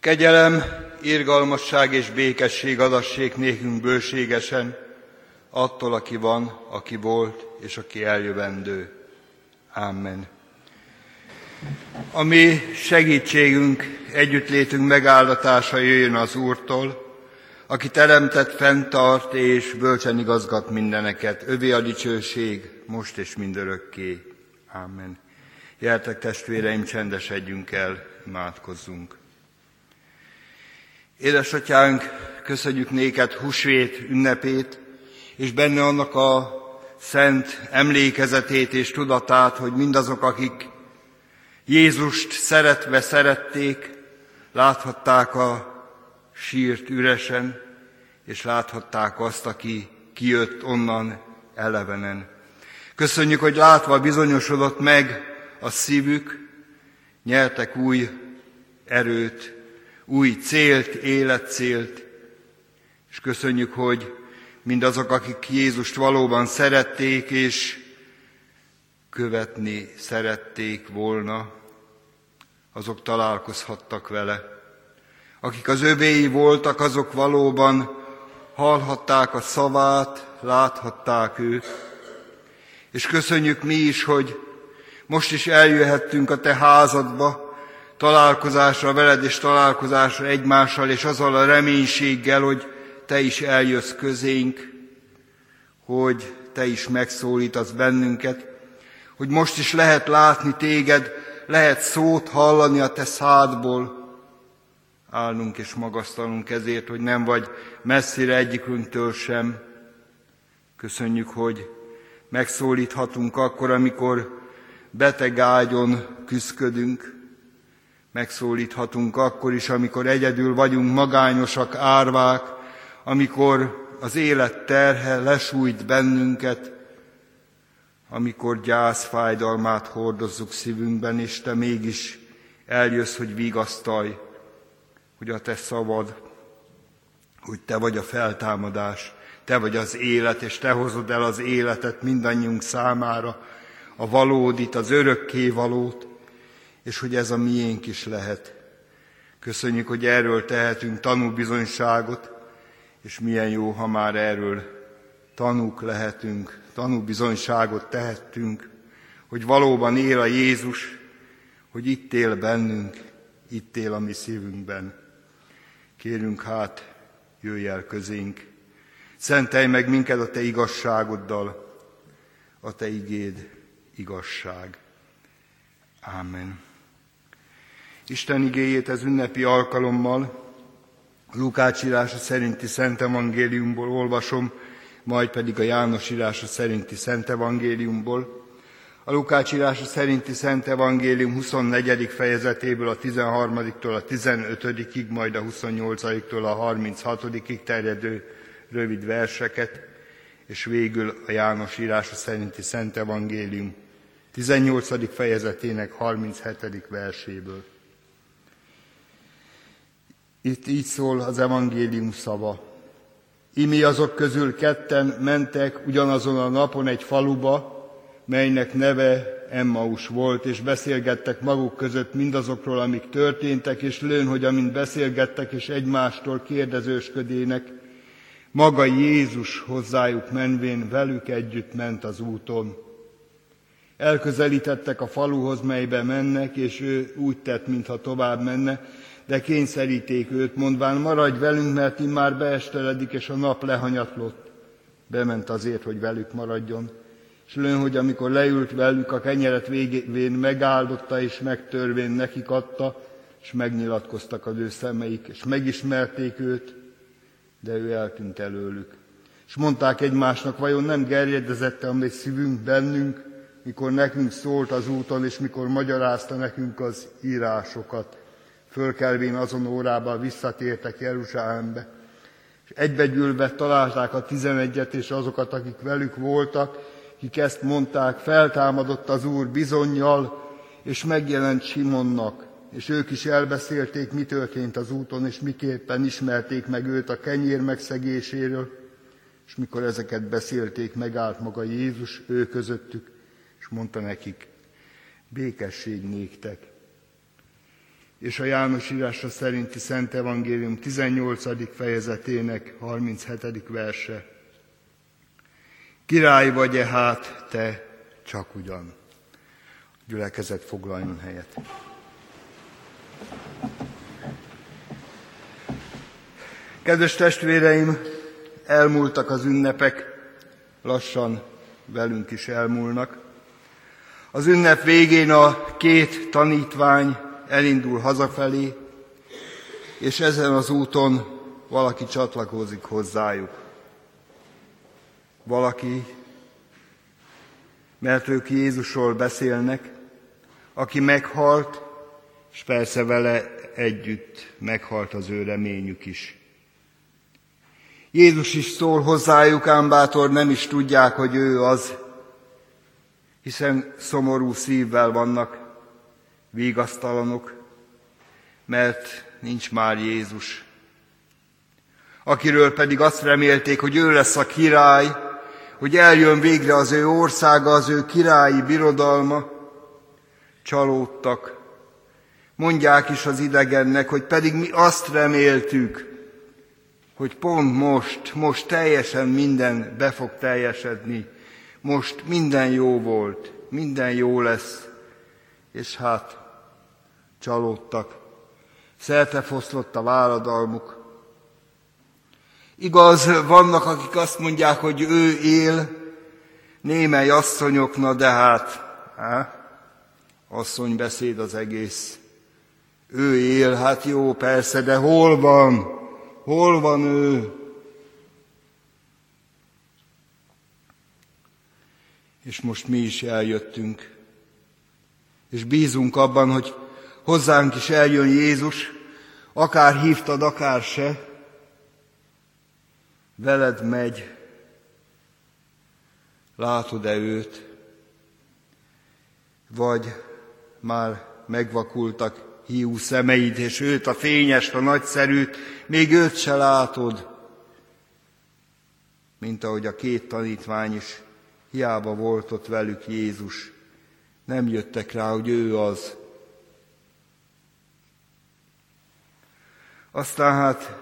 Kegyelem, irgalmasság és békesség adassék nékünk bőségesen, attól, aki van, aki volt, és aki eljövendő. Amen. A mi segítségünk, együttlétünk megáldatása jöjjön az Úrtól, aki teremtett, fenntart és bölcsen igazgat mindeneket. Övé a dicsőség, most és mindörökké. Amen. Jeltek testvéreim, csendesedjünk el, imádkozzunk. Édesatyánk, köszönjük néked húsvét ünnepét, és benne annak a szent emlékezetét és tudatát, hogy mindazok, akik Jézust szeretve szerették, láthatták a sírt üresen, és láthatták azt, aki kijött onnan elevenen. Köszönjük, hogy látva bizonyosodott meg a szívük, nyertek új erőt, új célt, életcélt, és köszönjük, hogy mindazok, akik Jézust valóban szerették és követni szerették volna, azok találkozhattak vele. Akik az övéi voltak, azok valóban hallhatták a szavát, láthatták őt. És köszönjük mi is, hogy most is eljöhettünk a te házadba, találkozásra veled és találkozásra egymással, és azzal a reménységgel, hogy te is eljössz közénk, hogy te is megszólítasz bennünket, hogy most is lehet látni téged, lehet szót hallani a te szádból, állnunk és magasztalunk ezért, hogy nem vagy messzire egyikünktől sem. Köszönjük, hogy megszólíthatunk akkor, amikor beteg ágyon küszködünk, megszólíthatunk akkor is, amikor egyedül vagyunk magányosak, árvák, amikor az élet terhe lesújt bennünket, amikor gyász fájdalmát hordozzuk szívünkben, és te mégis eljössz, hogy vigasztalj, hogy a te szavad, hogy te vagy a feltámadás, te vagy az élet, és te hozod el az életet mindannyiunk számára, a valódit, az örökké valót, és hogy ez a miénk is lehet. Köszönjük, hogy erről tehetünk tanúbizonyságot, és milyen jó, ha már erről tanúk lehetünk, tanúbizonyságot tehettünk, hogy valóban él a Jézus, hogy itt él bennünk, itt él a mi szívünkben. Kérünk hát, jöjj el közénk, szentelj meg minket a Te igazságoddal, a Te igéd igazság. Ámen. Isten igéjét ez ünnepi alkalommal a Lukács írása szerinti Szent Evangéliumból olvasom, majd pedig a János írása szerinti Szent Evangéliumból. A Lukács írása szerinti Szent Evangélium 24. fejezetéből a 13-tól a 15-ig, majd a 28-tól a 36-ig terjedő rövid verseket, és végül a János írása szerinti Szent Evangélium 18. fejezetének 37. verséből. Itt így szól az evangélium szava. Imi azok közül ketten mentek ugyanazon a napon egy faluba, melynek neve Emmaus volt, és beszélgettek maguk között mindazokról, amik történtek, és lőn, hogy amint beszélgettek és egymástól kérdezősködének, maga Jézus hozzájuk menvén velük együtt ment az úton. Elközelítettek a faluhoz, melybe mennek, és ő úgy tett, mintha tovább menne, de kényszeríték őt, mondván, maradj velünk, mert már beesteledik, és a nap lehanyatlott. Bement azért, hogy velük maradjon. És lőn, hogy amikor leült velük, a kenyeret végén megáldotta, és megtörvén nekik adta, és megnyilatkoztak az ő szemeik, és megismerték őt, de ő eltűnt előlük. És mondták egymásnak, vajon nem gerjedezette a mi szívünk bennünk, mikor nekünk szólt az úton, és mikor magyarázta nekünk az írásokat fölkelvén azon órában visszatértek Jeruzsálembe. És egybegyűlve találták a tizenegyet és azokat, akik velük voltak, akik ezt mondták, feltámadott az Úr bizonyjal, és megjelent Simonnak, és ők is elbeszélték, mi történt az úton, és miképpen ismerték meg őt a kenyér megszegéséről, és mikor ezeket beszélték, megállt maga Jézus ő közöttük, és mondta nekik, békesség néktek. És a János írásra szerinti Szent Evangélium 18. fejezetének 37. verse. Király vagy-e hát te csak ugyan? Gyülekezet foglaljon helyet. Kedves testvéreim, elmúltak az ünnepek, lassan velünk is elmúlnak. Az ünnep végén a két tanítvány elindul hazafelé, és ezen az úton valaki csatlakozik hozzájuk. Valaki, mert ők Jézusról beszélnek, aki meghalt, és persze vele együtt meghalt az ő reményük is. Jézus is szól hozzájuk, ám bátor nem is tudják, hogy ő az, hiszen szomorú szívvel vannak, vigasztalanok, mert nincs már Jézus. Akiről pedig azt remélték, hogy ő lesz a király, hogy eljön végre az ő országa, az ő királyi birodalma, csalódtak. Mondják is az idegennek, hogy pedig mi azt reméltük, hogy pont most, most teljesen minden be fog teljesedni, most minden jó volt, minden jó lesz, és hát csalódtak, szertefoszlott a váradalmuk. Igaz, vannak, akik azt mondják, hogy ő él, némely asszonyokna, de hát, á, beszéd az egész. Ő él, hát jó, persze, de hol van? Hol van ő? És most mi is eljöttünk. És bízunk abban, hogy hozzánk is eljön Jézus, akár hívtad, akár se, veled megy, látod-e őt, vagy már megvakultak hiú szemeid, és őt a fényest, a nagyszerűt, még őt se látod, mint ahogy a két tanítvány is, hiába volt ott velük Jézus, nem jöttek rá, hogy ő az. Aztán hát,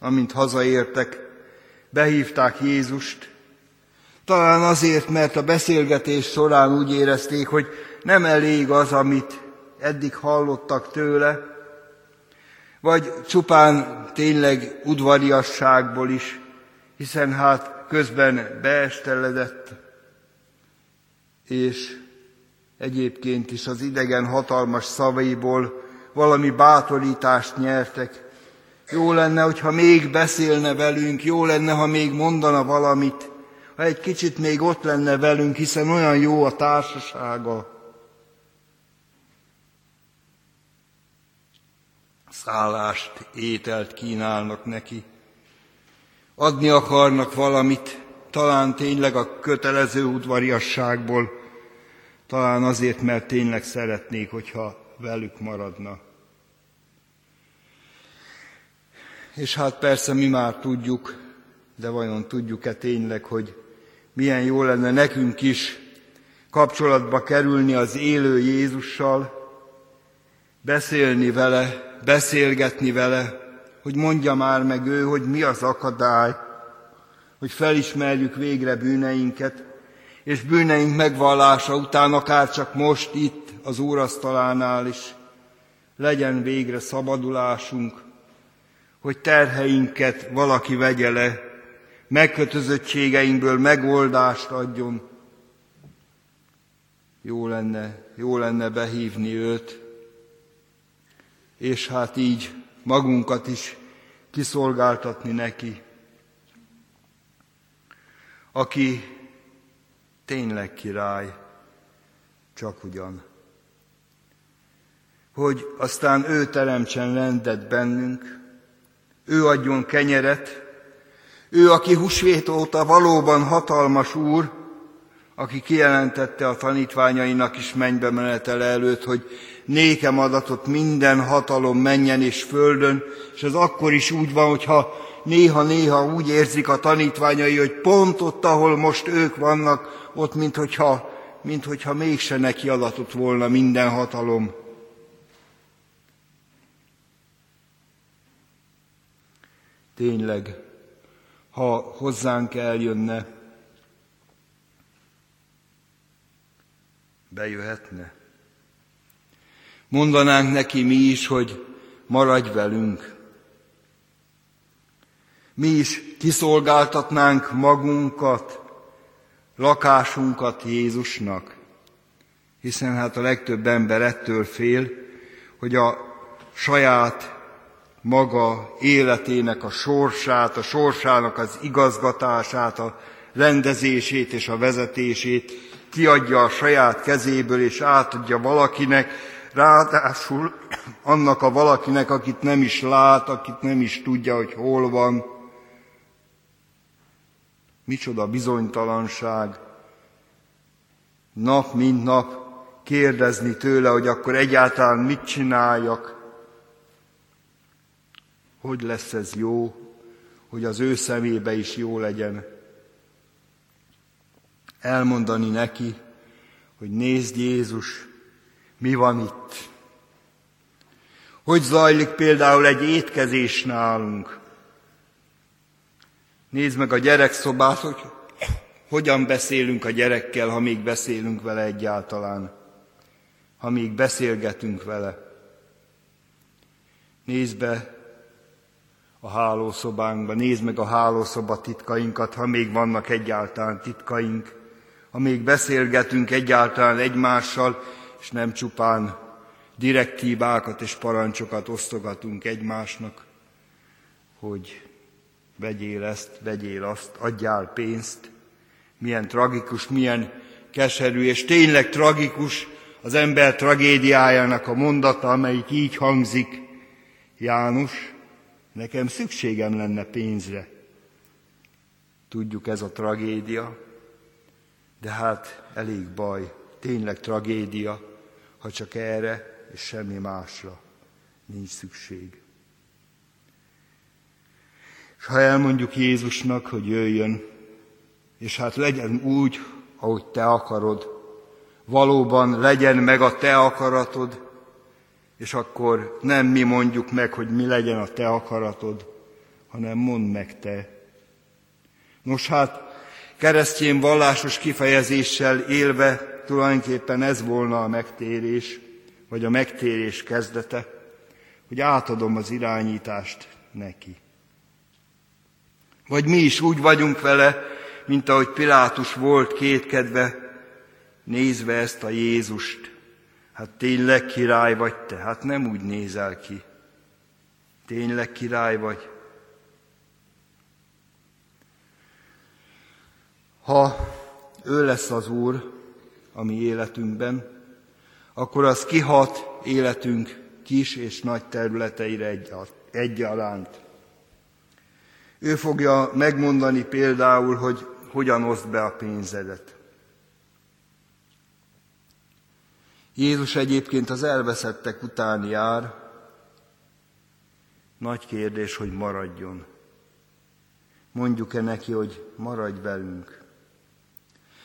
amint hazaértek, behívták Jézust, talán azért, mert a beszélgetés során úgy érezték, hogy nem elég az, amit eddig hallottak tőle, vagy csupán tényleg udvariasságból is, hiszen hát közben beesteledett, és egyébként is az idegen hatalmas szavaiból valami bátorítást nyertek. Jó lenne, hogyha még beszélne velünk, jó lenne, ha még mondana valamit, ha egy kicsit még ott lenne velünk, hiszen olyan jó a társasága. szállást, ételt kínálnak neki. Adni akarnak valamit, talán tényleg a kötelező udvariasságból, talán azért, mert tényleg szeretnék, hogyha velük maradna. És hát persze mi már tudjuk, de vajon tudjuk-e tényleg, hogy milyen jó lenne nekünk is kapcsolatba kerülni az élő Jézussal, beszélni vele, beszélgetni vele, hogy mondja már meg ő, hogy mi az akadály, hogy felismerjük végre bűneinket, és bűneink megvallása után, akár csak most itt az úrasztalánál is, legyen végre szabadulásunk, hogy terheinket valaki vegye le, megkötözöttségeinkből megoldást adjon. Jó lenne, jó lenne behívni őt, és hát így magunkat is kiszolgáltatni neki, aki tényleg király, csak ugyan. Hogy aztán ő teremtsen rendet bennünk, ő adjon kenyeret, ő, aki husvét óta valóban hatalmas úr, aki kijelentette a tanítványainak is mennybe menetele előtt, hogy nékem adatot minden hatalom menjen és földön, és ez akkor is úgy van, hogyha néha-néha úgy érzik a tanítványai, hogy pont ott, ahol most ők vannak, ott, mint hogyha, mint hogyha mégse neki adatott volna minden hatalom. Tényleg, ha hozzánk eljönne, bejöhetne. Mondanánk neki mi is, hogy maradj velünk. Mi is kiszolgáltatnánk magunkat, lakásunkat Jézusnak, hiszen hát a legtöbb ember ettől fél, hogy a saját maga életének a sorsát, a sorsának az igazgatását, a rendezését és a vezetését kiadja a saját kezéből és átadja valakinek, ráadásul annak a valakinek, akit nem is lát, akit nem is tudja, hogy hol van. Micsoda bizonytalanság. Nap mint nap kérdezni tőle, hogy akkor egyáltalán mit csináljak, hogy lesz ez jó, hogy az ő szemébe is jó legyen. Elmondani neki, hogy nézd Jézus, mi van itt. Hogy zajlik például egy étkezés nálunk? Nézd meg a gyerekszobát, hogy hogyan beszélünk a gyerekkel, ha még beszélünk vele egyáltalán, ha még beszélgetünk vele. Nézd be a hálószobánkba, nézd meg a hálószoba titkainkat, ha még vannak egyáltalán titkaink, ha még beszélgetünk egyáltalán egymással, és nem csupán direktívákat és parancsokat osztogatunk egymásnak, hogy vegyél ezt, vegyél azt, adjál pénzt. Milyen tragikus, milyen keserű, és tényleg tragikus az ember tragédiájának a mondata, amelyik így hangzik. János, nekem szükségem lenne pénzre. Tudjuk, ez a tragédia, de hát elég baj, tényleg tragédia, ha csak erre és semmi másra nincs szükség. És ha elmondjuk Jézusnak, hogy jöjjön, és hát legyen úgy, ahogy te akarod, valóban legyen meg a te akaratod, és akkor nem mi mondjuk meg, hogy mi legyen a te akaratod, hanem mondd meg te. Nos hát, keresztény vallásos kifejezéssel élve tulajdonképpen ez volna a megtérés, vagy a megtérés kezdete, hogy átadom az irányítást neki. Vagy mi is úgy vagyunk vele, mint ahogy Pilátus volt kétkedve, nézve ezt a Jézust. Hát tényleg király vagy te? Hát nem úgy nézel ki. Tényleg király vagy? Ha ő lesz az Úr a mi életünkben, akkor az kihat életünk kis és nagy területeire egyaránt. Ő fogja megmondani például, hogy hogyan oszd be a pénzedet. Jézus egyébként az elveszettek után jár. Nagy kérdés, hogy maradjon. Mondjuk-e neki, hogy maradj velünk.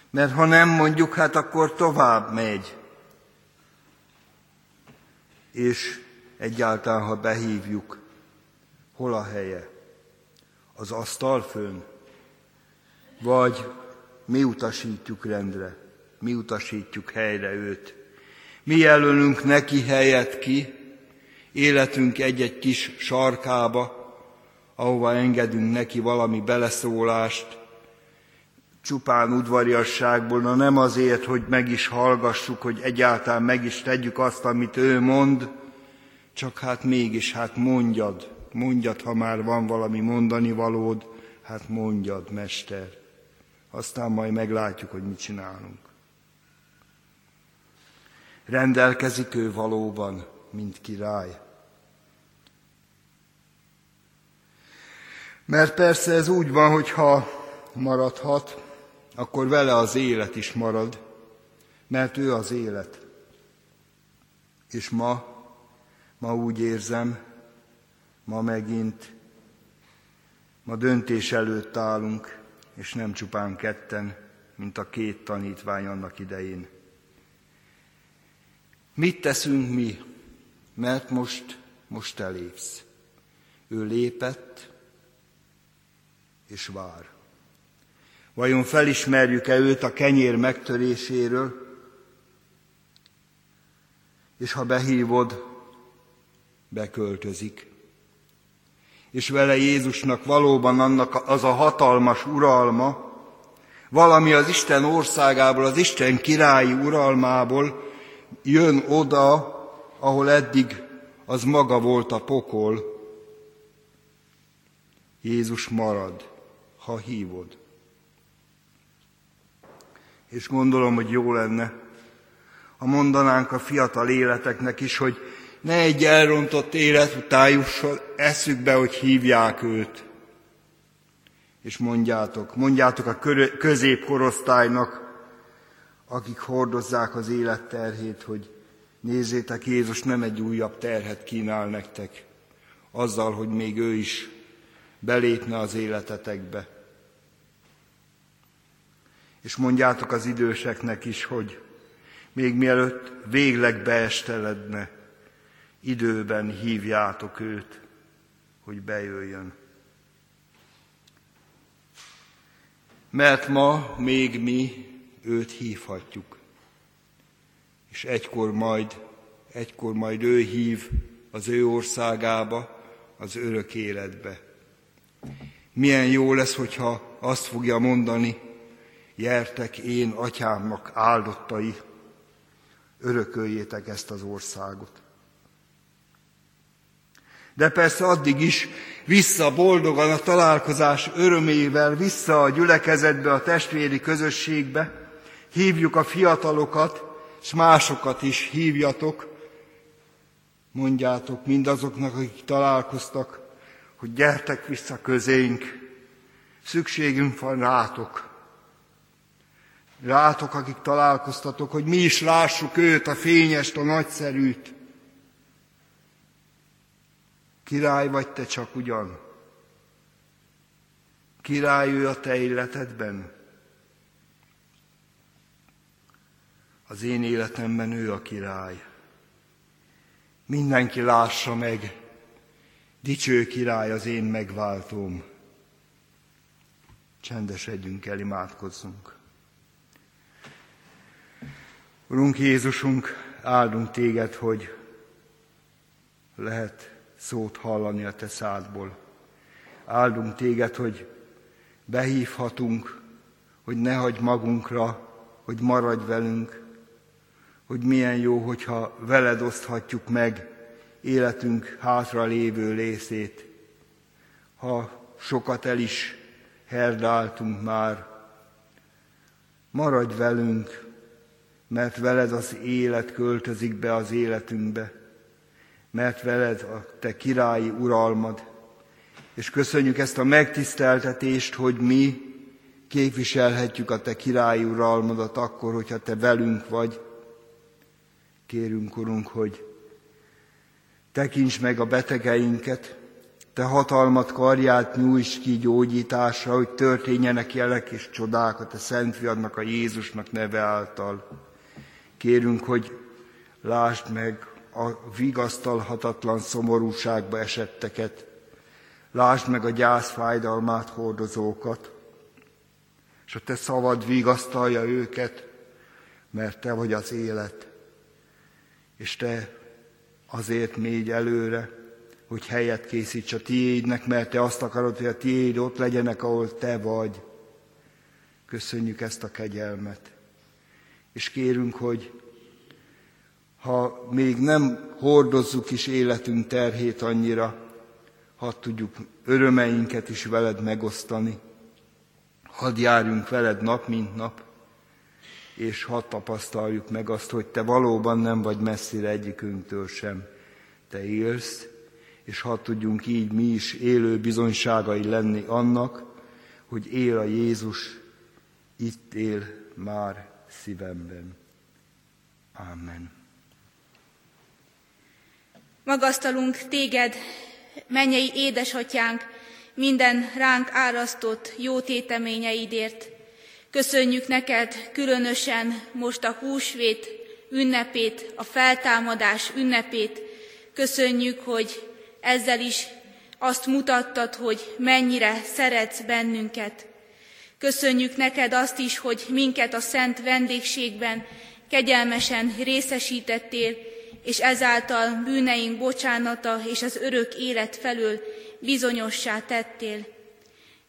Mert ha nem mondjuk, hát akkor tovább megy. És egyáltalán, ha behívjuk, hol a helye? Az asztal fönn? Vagy mi utasítjuk rendre, mi utasítjuk helyre őt. Mi jelölünk neki helyet ki, életünk egy-egy kis sarkába, ahova engedünk neki valami beleszólást, csupán udvariasságból, na nem azért, hogy meg is hallgassuk, hogy egyáltalán meg is tegyük azt, amit ő mond, csak hát mégis, hát mondjad, mondjad, ha már van valami mondani valód, hát mondjad, mester. Aztán majd meglátjuk, hogy mit csinálunk. Rendelkezik ő valóban, mint király. Mert persze ez úgy van, hogy ha maradhat, akkor vele az élet is marad, mert ő az élet. És ma, ma úgy érzem, ma megint, ma döntés előtt állunk, és nem csupán ketten, mint a két tanítvány annak idején. Mit teszünk mi? Mert most, most elépsz. Ő lépett, és vár. Vajon felismerjük-e őt a kenyér megtöréséről? És ha behívod, beköltözik. És vele Jézusnak valóban annak az a hatalmas uralma, valami az Isten országából, az Isten királyi uralmából jön oda, ahol eddig az maga volt a pokol. Jézus marad, ha hívod. És gondolom, hogy jó lenne, ha mondanánk a fiatal életeknek is, hogy ne egy elrontott élet után jusson eszükbe, hogy hívják őt. És mondjátok, mondjátok a középkorosztálynak, akik hordozzák az élet terhét, hogy nézzétek, Jézus nem egy újabb terhet kínál nektek, azzal, hogy még ő is belépne az életetekbe. És mondjátok az időseknek is, hogy még mielőtt végleg beesteledne, időben hívjátok őt, hogy bejöjjön. Mert ma még mi őt hívhatjuk. És egykor majd, egykor majd ő hív az ő országába, az örök életbe. Milyen jó lesz, hogyha azt fogja mondani, jertek én atyámnak áldottai, örököljétek ezt az országot. De persze addig is vissza boldogan a találkozás örömével, vissza a gyülekezetbe, a testvéri közösségbe, hívjuk a fiatalokat, és másokat is hívjatok, mondjátok mindazoknak, akik találkoztak, hogy gyertek vissza közénk, szükségünk van rátok. Rátok, akik találkoztatok, hogy mi is lássuk őt, a fényest, a nagyszerűt. Király vagy te csak ugyan? Király ő a te életedben? Az én életemben ő a király. Mindenki lássa meg, dicső király az én megváltóm. Csendesedjünk el, imádkozzunk. Urunk Jézusunk, áldunk téged, hogy lehet szót hallani a te szádból. Áldunk téged, hogy behívhatunk, hogy ne hagy magunkra, hogy maradj velünk, hogy milyen jó, hogyha veled oszthatjuk meg életünk hátra lévő részét. Ha sokat el is herdáltunk már, maradj velünk, mert veled az élet költözik be az életünkbe, mert veled a te királyi uralmad, és köszönjük ezt a megtiszteltetést, hogy mi képviselhetjük a te királyi uralmadat akkor, hogyha te velünk vagy. Kérünk, Urunk, hogy tekints meg a betegeinket, te hatalmat karját nyújts ki gyógyításra, hogy történjenek jelek és csodák a te szent fiadnak, a Jézusnak neve által. Kérünk, hogy lásd meg a vigasztalhatatlan szomorúságba esetteket, lásd meg a gyász fájdalmát hordozókat, és a te szavad vigasztalja őket, mert te vagy az élet, és te azért mégy előre, hogy helyet készíts a tiédnek, mert te azt akarod, hogy a tiéd ott legyenek, ahol te vagy. Köszönjük ezt a kegyelmet, és kérünk, hogy ha még nem hordozzuk is életünk terhét annyira, hadd tudjuk örömeinket is veled megosztani, hadd járjunk veled nap, mint nap, és hadd tapasztaljuk meg azt, hogy te valóban nem vagy messzire egyikünktől sem. Te élsz, és hadd tudjunk így mi is élő bizonyságai lenni annak, hogy él a Jézus, itt él már szívemben. Amen. Magasztalunk téged, mennyei édesatyánk, minden ránk árasztott jó téteményeidért. Köszönjük neked különösen most a húsvét ünnepét, a feltámadás ünnepét. Köszönjük, hogy ezzel is azt mutattad, hogy mennyire szeretsz bennünket. Köszönjük neked azt is, hogy minket a szent vendégségben kegyelmesen részesítettél, és ezáltal bűneink bocsánata és az örök élet felől bizonyossá tettél.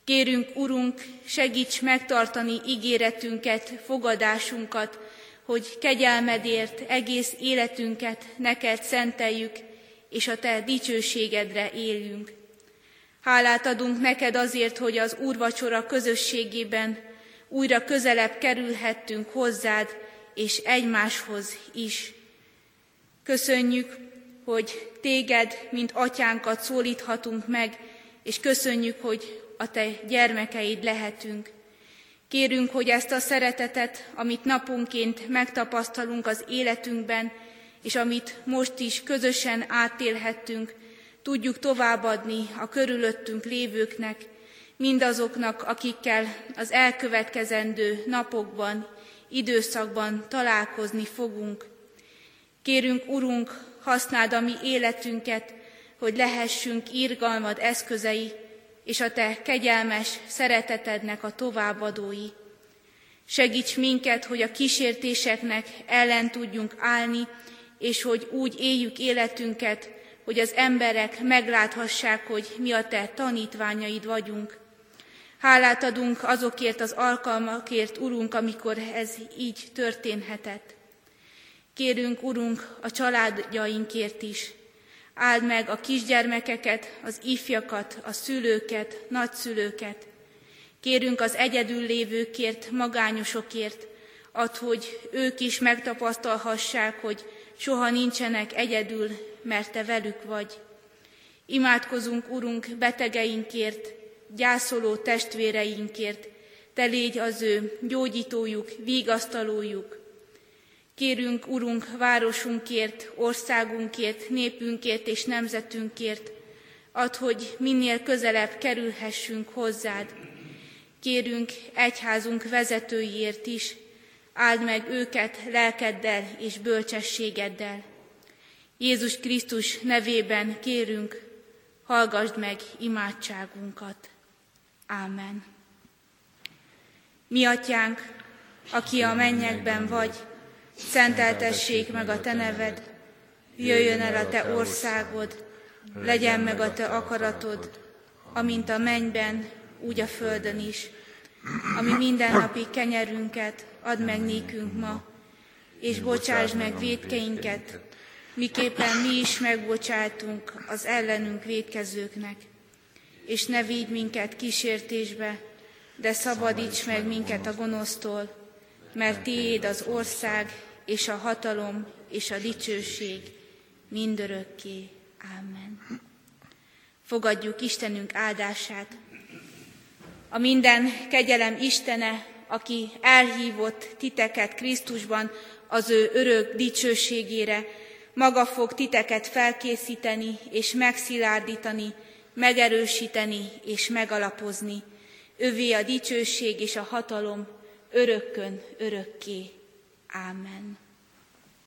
Kérünk, Urunk, segíts megtartani ígéretünket, fogadásunkat, hogy kegyelmedért egész életünket neked szenteljük, és a Te dicsőségedre éljünk. Hálát adunk neked azért, hogy az úrvacsora közösségében újra közelebb kerülhettünk hozzád, és egymáshoz is. Köszönjük, hogy téged, mint atyánkat szólíthatunk meg, és köszönjük, hogy a te gyermekeid lehetünk. Kérünk, hogy ezt a szeretetet, amit napunként megtapasztalunk az életünkben, és amit most is közösen átélhettünk, tudjuk továbbadni a körülöttünk lévőknek, mindazoknak, akikkel az elkövetkezendő napokban, időszakban találkozni fogunk. Kérünk, Urunk, használd a mi életünket, hogy lehessünk írgalmad eszközei, és a Te kegyelmes szeretetednek a továbbadói. Segíts minket, hogy a kísértéseknek ellen tudjunk állni, és hogy úgy éljük életünket, hogy az emberek megláthassák, hogy mi a Te tanítványaid vagyunk. Hálát adunk azokért az alkalmakért, Urunk, amikor ez így történhetett. Kérünk, Urunk, a családjainkért is. Áld meg a kisgyermekeket, az ifjakat, a szülőket, nagyszülőket. Kérünk az egyedül lévőkért, magányosokért, ad, hogy ők is megtapasztalhassák, hogy soha nincsenek egyedül, mert Te velük vagy. Imádkozunk, Urunk, betegeinkért, gyászoló testvéreinkért, Te légy az ő gyógyítójuk, vigasztalójuk. Kérünk, Urunk, városunkért, országunkért, népünkért és nemzetünkért, ad, hogy minél közelebb kerülhessünk hozzád. Kérünk egyházunk vezetőiért is, áld meg őket lelkeddel és bölcsességeddel. Jézus Krisztus nevében kérünk, hallgassd meg imádságunkat. Ámen. Mi atyánk, aki a mennyekben vagy, szenteltessék meg a te neved, jöjjön el a te országod, legyen meg a te akaratod, amint a mennyben, úgy a földön is. Ami mindennapi kenyerünket add meg nékünk ma, és bocsáss meg védkeinket, miképpen mi is megbocsátunk az ellenünk védkezőknek. És ne védj minket kísértésbe, de szabadíts meg minket a gonosztól, mert tiéd az ország, és a hatalom, és a dicsőség mindörökké. Amen. Fogadjuk Istenünk áldását. A minden kegyelem Istene, aki elhívott titeket Krisztusban az ő örök dicsőségére, maga fog titeket felkészíteni és megszilárdítani, megerősíteni és megalapozni. Övé a dicsőség és a hatalom örökkön örökké. Amen.